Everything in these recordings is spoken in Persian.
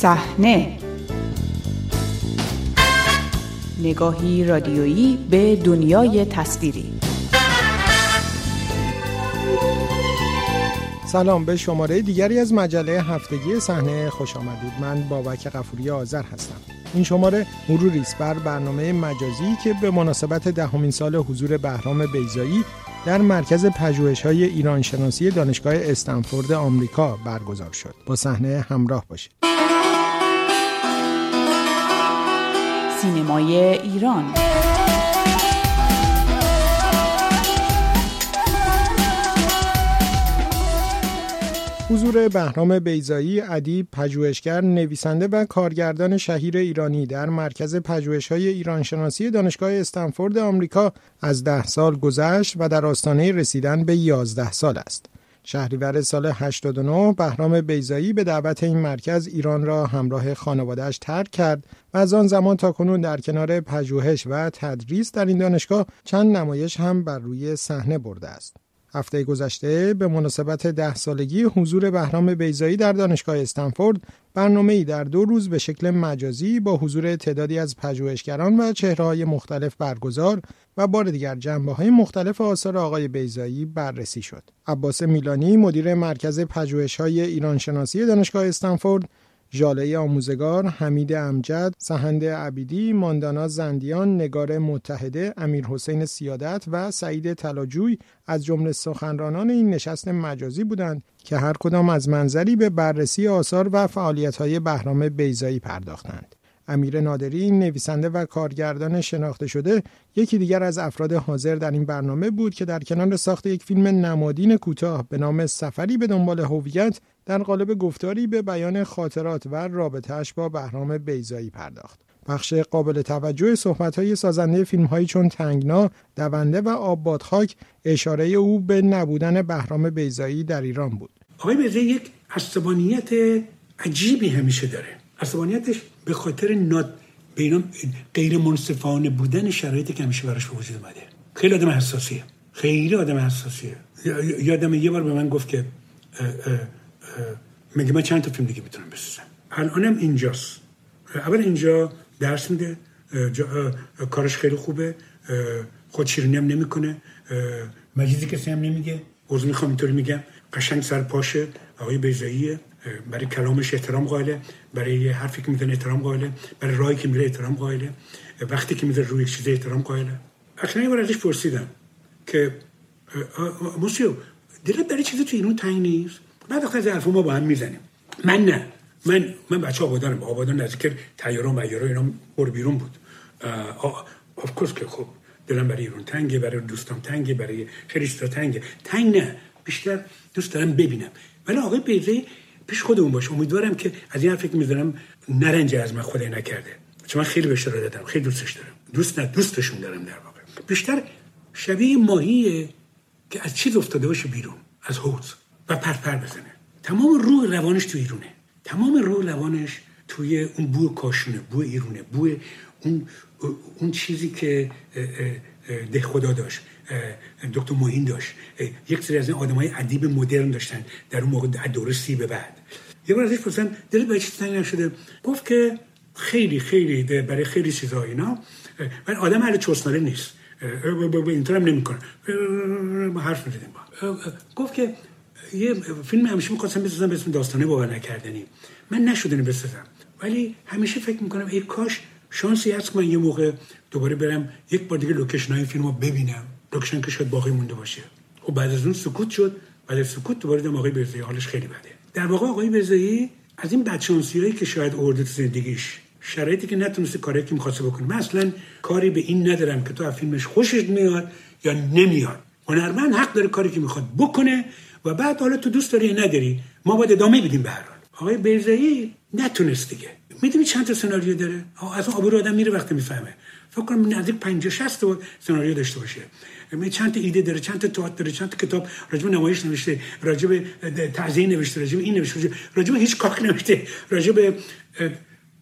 صحنه. نگاهی رادیویی به دنیای تصویری. سلام به شماره دیگری از مجله هفتگی صحنه خوش آمدید. من بابک قفوری آذر هستم. این شماره مروری است بر برنامه مجازی که به مناسبت دهمین سال حضور بهرام بیزایی در مرکز پژوهش‌های ایران شناسی دانشگاه استنفورد آمریکا برگزار شد. با صحنه همراه باشید. سینمای ایران حضور بهرام بیزایی ادیب پژوهشگر نویسنده و کارگردان شهیر ایرانی در مرکز پژوهش‌های ایران شناسی دانشگاه استنفورد آمریکا از ده سال گذشت و در آستانه رسیدن به 11 سال است. شهریور سال 89 بهرام بیزایی به دعوت این مرکز ایران را همراه خانوادهش ترک کرد و از آن زمان تا کنون در کنار پژوهش و تدریس در این دانشگاه چند نمایش هم بر روی صحنه برده است. هفته گذشته به مناسبت ده سالگی حضور بهرام بیزایی در دانشگاه استنفورد برنامه ای در دو روز به شکل مجازی با حضور تعدادی از پژوهشگران و چهرههای مختلف برگزار و بار دیگر جنبه های مختلف آثار آقای بیزایی بررسی شد. عباس میلانی مدیر مرکز پژوهش‌های ایران شناسی دانشگاه استنفورد ژاله آموزگار، حمید امجد، سهند عبیدی، ماندانا زندیان، نگار متحده، امیر حسین سیادت و سعید تلاجوی از جمله سخنرانان این نشست مجازی بودند که هر کدام از منظری به بررسی آثار و فعالیت‌های بهرام بیزایی پرداختند. امیر نادری نویسنده و کارگردان شناخته شده یکی دیگر از افراد حاضر در این برنامه بود که در کنار ساخت یک فیلم نمادین کوتاه به نام سفری به دنبال هویت در قالب گفتاری به بیان خاطرات و رابطهش با بهرام بیزایی پرداخت. بخش قابل توجه صحبت های سازنده فیلم هایی چون تنگنا، دونده و آب خاک اشاره او به نبودن بهرام بیزایی در ایران بود. آقای بیزایی یک عصبانیت عجیبی همیشه داره. عصبانیتش به خاطر ناد به غیر منصفانه بودن شرایطی که همیشه براش به وجود اومده. خیلی آدم حساسیه. خیلی آدم حساسیه. یادم یه بار به من گفت که مگه من چند تا فیلم دیگه می‌تونم بسازم. الانم اینجاست. اول اینجا درس میده. کارش خیلی خوبه. خود شیرینی هم نمی‌کنه. مجیزی کسی هم نمیگه. عرض می‌خوام اینطوری میگم. قشنگ سر پاشه. آقای بیزاییه برای کلامش احترام قائله برای حرفی که می‌زنه احترام قائله برای راهی که میره احترام قائله وقتی که می‌ذاره روی چیز احترام قائله. اصلا یه بار ازش پرسیدم که موسیو دلت برای چیزی تو ایران تنگ نیست؟ بعد از حرف ما با هم می‌زنیم. من نه. من من بچه آبادانم. آبادان نزدیک تیاران و یارا اینا بر بیرون بود. آف کورس که خب دلم برای ایران تنگه برای دوستام تنگه برای خیلی تنگه. تنگ نه. بیشتر دوست دارم ببینم. ولی آقای بیزه پیش خودمون باشه امیدوارم که از این حرفی که می‌زنم نرنجه از من خدای نکرده. چون من خیلی بهش دادم. خیلی دوستش دارم. دوست نه دوستشون دارم در واقع. بیشتر شبیه ماهیه که از چیز افتاده باشه بیرون. از حوض. و پرپر بزنه. تمام روح روانش تو ایرونه. تمام روح روانش توی اون بو کاشونه بو ایرونه بو اون اون چیزی که ده خدا داشت دکتر موهین داشت. یک سری از این آدمای ادیب مدرن داشتن. در اون موقع دوره سی به بعد. یه بار ازش پرسیدم دلت برای چی تنگ نشده؟ گفت که خیلی خیلی برای خیلی چیزا اینا. من آدم اهل چوسناله نیست. اینطور هم نمی‌کنه حرف می‌زدیم گفت که یه فیلم همیشه می‌خواستم بسازم به اسم داستانه باور نکردنی. من نشده بسازم. ولی همیشه فکر می‌کنم ای کاش شانسی هست من یه موقع دوباره برم یک بار دیگه لوکیشن های فیلم رو ببینم. لوکیشن که شاید باقی مونده باشه. خب بعد از اون سکوت شد. بعد از سکوت دوباره دم آقای برزایی حالش خیلی بده. در واقع آقای برزایی از این بدشانسی که شاید اورده تو زندگیش شرایطی که نتونست کاری که می‌خواسته بکنه. من اصلا کاری به این ندارم که تو از فیلمش خوشش میاد یا نمیاد. هنرمند حق داره کاری که می‌خواد بکنه و بعد حالا تو دوست داری نداری ما باید ادامه بدیم به هر حال. آقای بیرزایی نتونست دیگه. می‌دونی چند تا سناریو داره؟ از اون آبرو آدم میره وقتی می‌فهمه. فکر کنم نزدیک 50 60 تا سناریو داشته باشه. می چند تا ایده داره چند تا تئاتر داره چند تا کتاب راجب نمایش نوشته راجب تعزیه نوشته راجب این نوشته راجب هیچ کاک نوشته راجب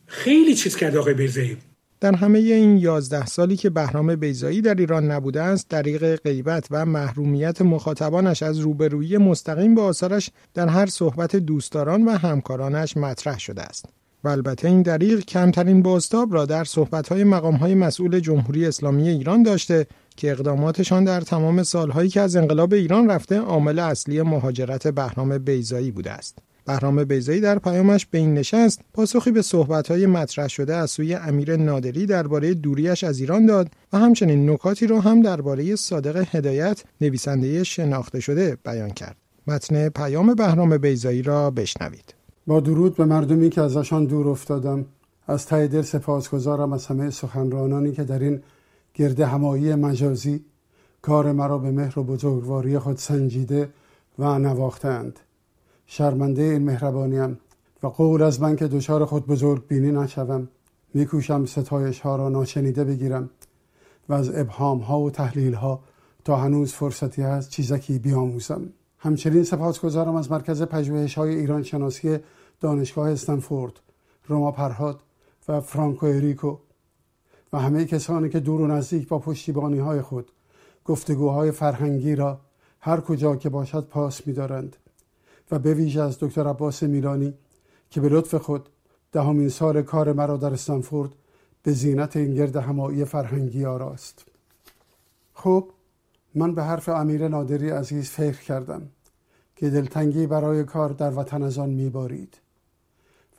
خیلی چیز کرده آقای بیرزایی در همه این یازده سالی که بهرام بیزایی در ایران نبوده است دریق غیبت و محرومیت مخاطبانش از روبرویی مستقیم با آثارش در هر صحبت دوستداران و همکارانش مطرح شده است. و البته این دریغ کمترین باستاب را در صحبت‌های مقام‌های مسئول جمهوری اسلامی ایران داشته که اقداماتشان در تمام سالهایی که از انقلاب ایران رفته عامل اصلی مهاجرت بهرام بیزایی بوده است. بهرام بیزایی در پیامش به این نشست پاسخی به صحبت‌های مطرح شده از سوی امیر نادری درباره دوریش از ایران داد و همچنین نکاتی را هم درباره صادق هدایت نویسنده شناخته شده بیان کرد. متن پیام بهرام بیزایی را بشنوید. با درود به مردمی که ازشان دور افتادم. از ته دل سپاسگزارم از همه سخنرانانی که در این گرد همایی مجازی کار مرا به مهر و بزرگواری خود سنجیده و نواختند. شرمنده این مهربانیم و قول از من که دچار خود بزرگ بینی نشوم. میکوشم ستایش ها را ناشنیده بگیرم و از ابهام ها و تحلیل ها تا هنوز فرصتی هست چیزکی بیاموزم. همچنین سپاسگزارم از مرکز پژوهش های ایران شناسی دانشگاه استنفورد روما پرهاد و فرانکو اریکو و همه کسانی که دور و نزدیک با پشتیبانی های خود گفتگوهای فرهنگی را هر کجا که باشد پاس می‌دارند و به ویژه از دکتر عباس میلانی که به لطف خود دهمین سال کار مرا در استنفورد به زینت این گرد همایی فرهنگی آراست. خب من به حرف امیر نادری عزیز فکر کردم که دلتنگی برای کار در وطن از آن میبارید.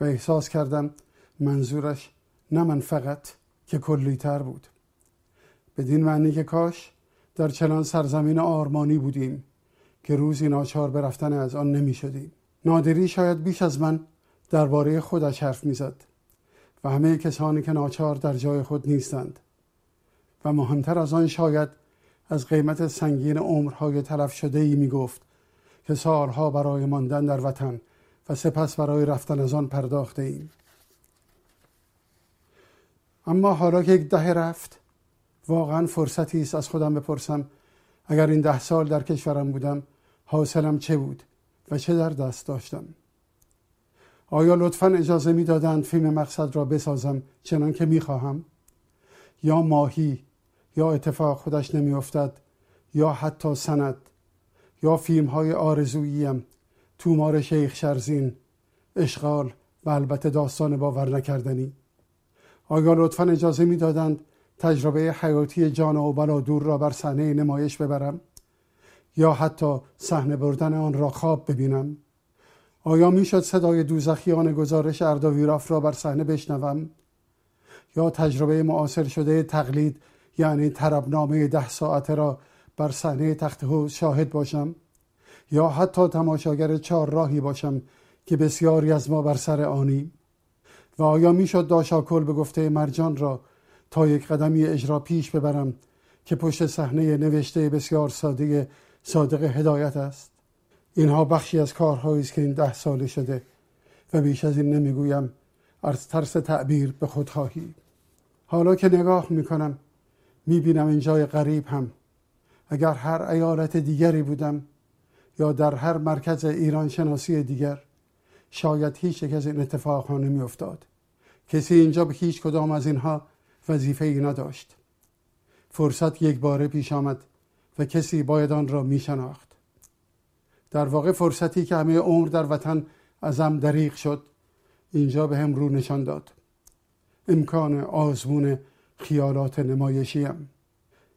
و احساس کردم منظورش نه من فقط که کلیتر بود. بدین معنی که کاش در چنان سرزمین آرمانی بودیم که روزی ناچار به رفتن از آن نمی شدیم نادری شاید بیش از من درباره خودش حرف می‌زد و همه کسانی که ناچار در جای خود نیستند و مهمتر از آن شاید از قیمت سنگین عمرهای تلف شده ای می گفت که سالها برای ماندن در وطن و سپس برای رفتن از آن پرداخته ایم. اما حالا که یک دهه رفت واقعا فرصتی است از خودم بپرسم اگر این ده سال در کشورم بودم حاصلم چه بود و چه در دست داشتم؟ آیا لطفا اجازه می‌دادند فیلم مقصد را بسازم چنان که می‌خواهم؟ یا ماهی یا اتفاق خودش نمیافتد یا حتی سند یا فیلم های آرزوییم تومار شیخ شرزین اشغال و البته داستان باور نکردنی. آیا لطفا اجازه می‌دادند تجربه حیاتی جان و بلا دور را بر صحنه نمایش ببرم یا حتی صحنه بردن آن را خواب ببینم. آیا می‌شد صدای دوزخیان گزارش اردویراف را بر صحنه بشنوم؟ یا تجربه معاصر شده تقلید یعنی طربنامه ده ساعته را بر صحنه تخت شاهد باشم؟ یا حتی تماشاگر چهار راهی باشم که بسیاری از ما بر سر آنی و آیا می‌شد داشاکل به گفته مرجان را تا یک قدمی اجرا پیش ببرم که پشت صحنه نوشته بسیار ساده صادق هدایت است؟ اینها بخشی از کارهایی است که این ده ساله شده و بیش از این نمی‌گویم از ترس تعبیر به خودخواهی حالا که نگاه می‌کنم می‌بینم این جای غریب هم. اگر هر ایالت دیگری بودم یا در هر مرکز ایران شناسی دیگر شاید هیچ یک از این اتفاقها نمی افتاد کسی اینجا به هیچ کدام از اینها وظیفه ای نداشت. فرصت یک باره پیش آمد و کسی باید آن را می شناخت در واقع فرصتی که همه عمر در وطن ازم دریغ شد اینجا به هم رو نشان داد. امکان آزمون خیالات نمایشیم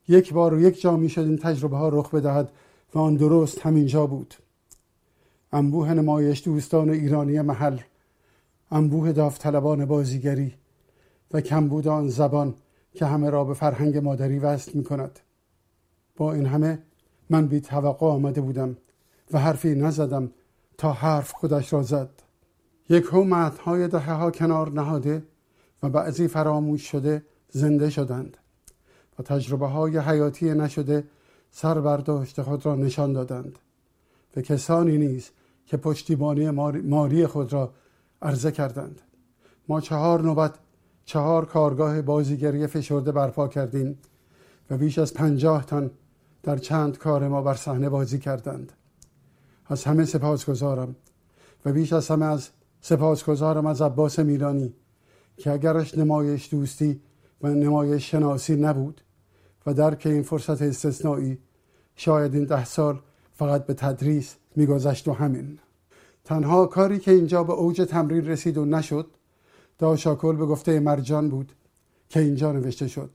یک بار و یک جا می شد این تجربه ها رخ بدهد و آن درست همینجا بود. انبوه نمایش دوستان ایرانی محل انبوه داوطلبان بازیگری و کمبود آن زبان که همه را به فرهنگ مادری وصل می کند با این همه من بی توقع آمده بودم و حرفی نزدم تا حرف خودش را زد. یک هم های دهه ها کنار نهاده و بعضی فراموش شده زنده شدند و تجربه های حیاتی نشده سر برداشت خود را نشان دادند و کسانی نیز که پشتیبانی مالی خود را عرضه کردند. ما چهار نوبت چهار کارگاه بازیگری فشرده برپا کردیم و بیش از پنجاه تن در چند کار ما بر صحنه بازی کردند. از همه سپاسگزارم و بیش از همه از سپاسگزارم از عباس میلانی که اگرش نمایش دوستی و نمایش شناسی نبود و درک این فرصت استثنایی شاید این ده سال فقط به تدریس میگذشت و همین. تنها کاری که اینجا به اوج تمرین رسید و نشد داشاکل به گفته مرجان بود که اینجا نوشته شد.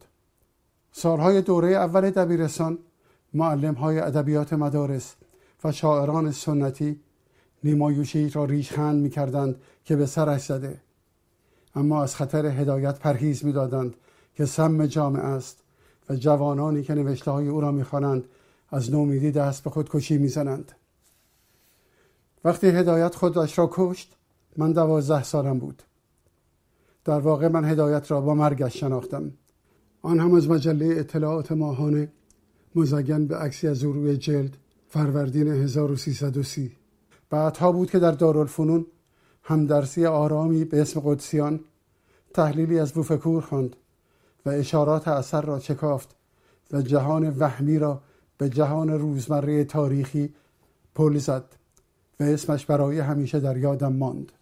سالهای دوره اول دبیرستان معلم های ادبیات مدارس و شاعران سنتی نیمایوشی را ریشخند می کردند که به سرش زده. اما از خطر هدایت پرهیز می دادند که سم جامعه است و جوانانی که نوشته های او را می خوانند از نومیدی دست به خودکشی می زنند. وقتی هدایت خودش را کشت من دوازده سالم بود. در واقع من هدایت را با مرگش شناختم. آن هم از مجله اطلاعات ماهانه مزگن به عکسی از او روی جلد فروردین 1330 بعدها بود که در دارالفنون همدرسی آرامی به اسم قدسیان تحلیلی از بوفکور خواند. و اشارات اثر را چکافت و جهان وهمی را به جهان روزمره تاریخی پل زد و اسمش برای همیشه در یادم ماند.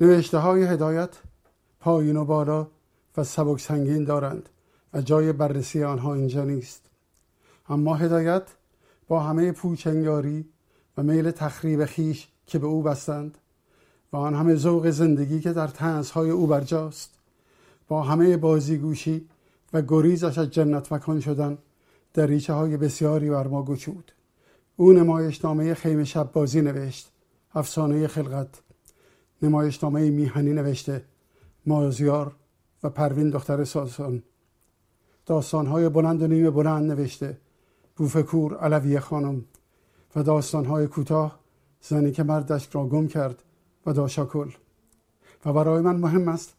نوشته های هدایت پایین و بالا و سبک سنگین دارند و جای بررسی آنها اینجا نیست. اما هدایت با همه پوچنگاری و میل تخریب خیش که به او بستند و آن همه ذوق زندگی که در تنزهای او برجاست با همه بازیگوشی و گریزش از جنت مکان شدن در ریچه های بسیاری بر ما گشود. او نمایشنامه خیمه شب بازی نوشت. افسانه خلقت. نمایشنامه میهنی نوشته. مازیار و پروین دختر ساسان. داستانهای بلند و نیمه بلند نوشته. بوفکور علوی خانم. و داستانهای کوتاه زنی که مردش را گم کرد و داشاکل. و برای من مهم است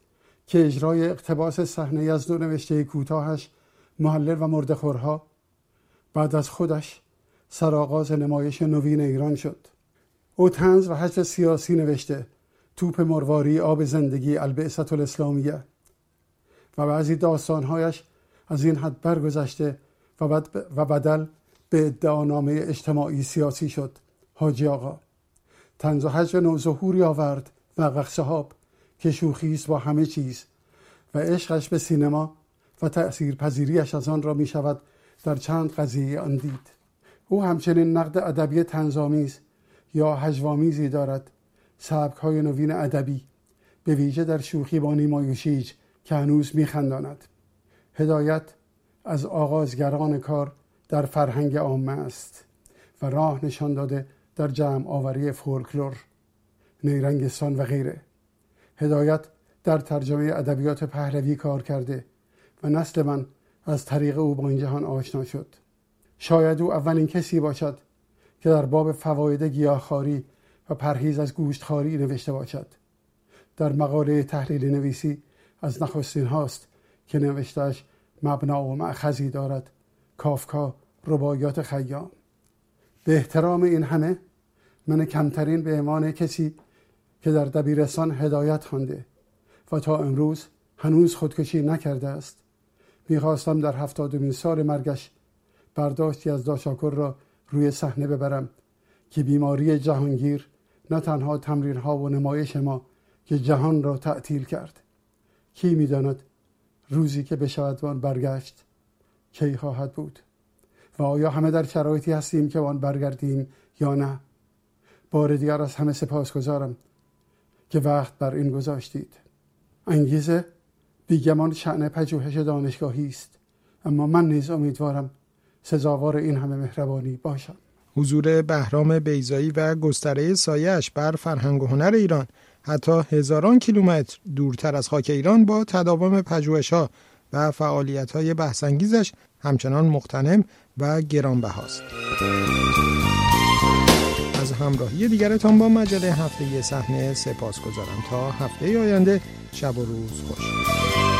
که اجرای اقتباس صحنه از دو نوشته کوتاهش محلل و مردخورها بعد از خودش سرآغاز نمایش نوین ایران شد. او تنز و حجر سیاسی نوشته توپ مرواری آب زندگی البعثت الاسلامیه و بعضی داستانهایش از این حد برگذشته و, و بدل به ادعانامه اجتماعی سیاسی شد. حاجی آقا تنز و حجر نوظهوری آورد و غخصهاب که شوخی با همه چیز و عشقش به سینما و تأثیر پذیریش از آن را می شود در چند قضیه آن دید او همچنین نقد ادبی تنظامیز یا هجوامیزی دارد. سبک های نوین ادبی به ویژه در شوخی با نیمایوشیج که هنوز میخنداند هدایت از آغازگران کار در فرهنگ عامه است و راه نشان داده در جمع آوری فولکلور نیرنگستان و غیره. هدایت در ترجمه ادبیات پهلوی کار کرده و نسل من از طریق او با این جهان آشنا شد. شاید او اولین کسی باشد که در باب فواید گیاهخواری و پرهیز از گوشتخواری نوشته باشد. در مقاله تحلیل نویسی از نخستین هاست که نوشتهش مبنا و معخذی دارد. کافکا ربایات خیام. به احترام این همه من کمترین به امان کسی که در دبیرستان هدایت خوانده و تا امروز هنوز خودکشی نکرده است. می‌خواستم در هفتادمین سال مرگش برداشتی از داشاکر را روی صحنه ببرم که بیماری جهانگیر نه تنها تمرین ها و نمایش ما که جهان را تعطیل کرد. کی می‌داند روزی که بشود آن برگشت کی خواهد بود؟ و آیا همه در شرایطی هستیم که آن برگردیم یا نه؟ بار دیگر از همه سپاسگزارم. که وقت بر این گذاشتید. انگیزه بیگمان شعن پژوهش دانشگاهی است. اما من نیز امیدوارم سزاوار این همه مهربانی باشم. حضور بهرام بیزایی و گستره سایش بر فرهنگ و هنر ایران حتی هزاران کیلومتر دورتر از خاک ایران با تداوم پژوهش‌ها و فعالیت‌های بحث‌انگیزش همچنان مقتنم و گرانبهاست. همراهی دیگرتان با مجله هفته صحنه سپاس گذارم تا هفته آینده شب و روز خوش.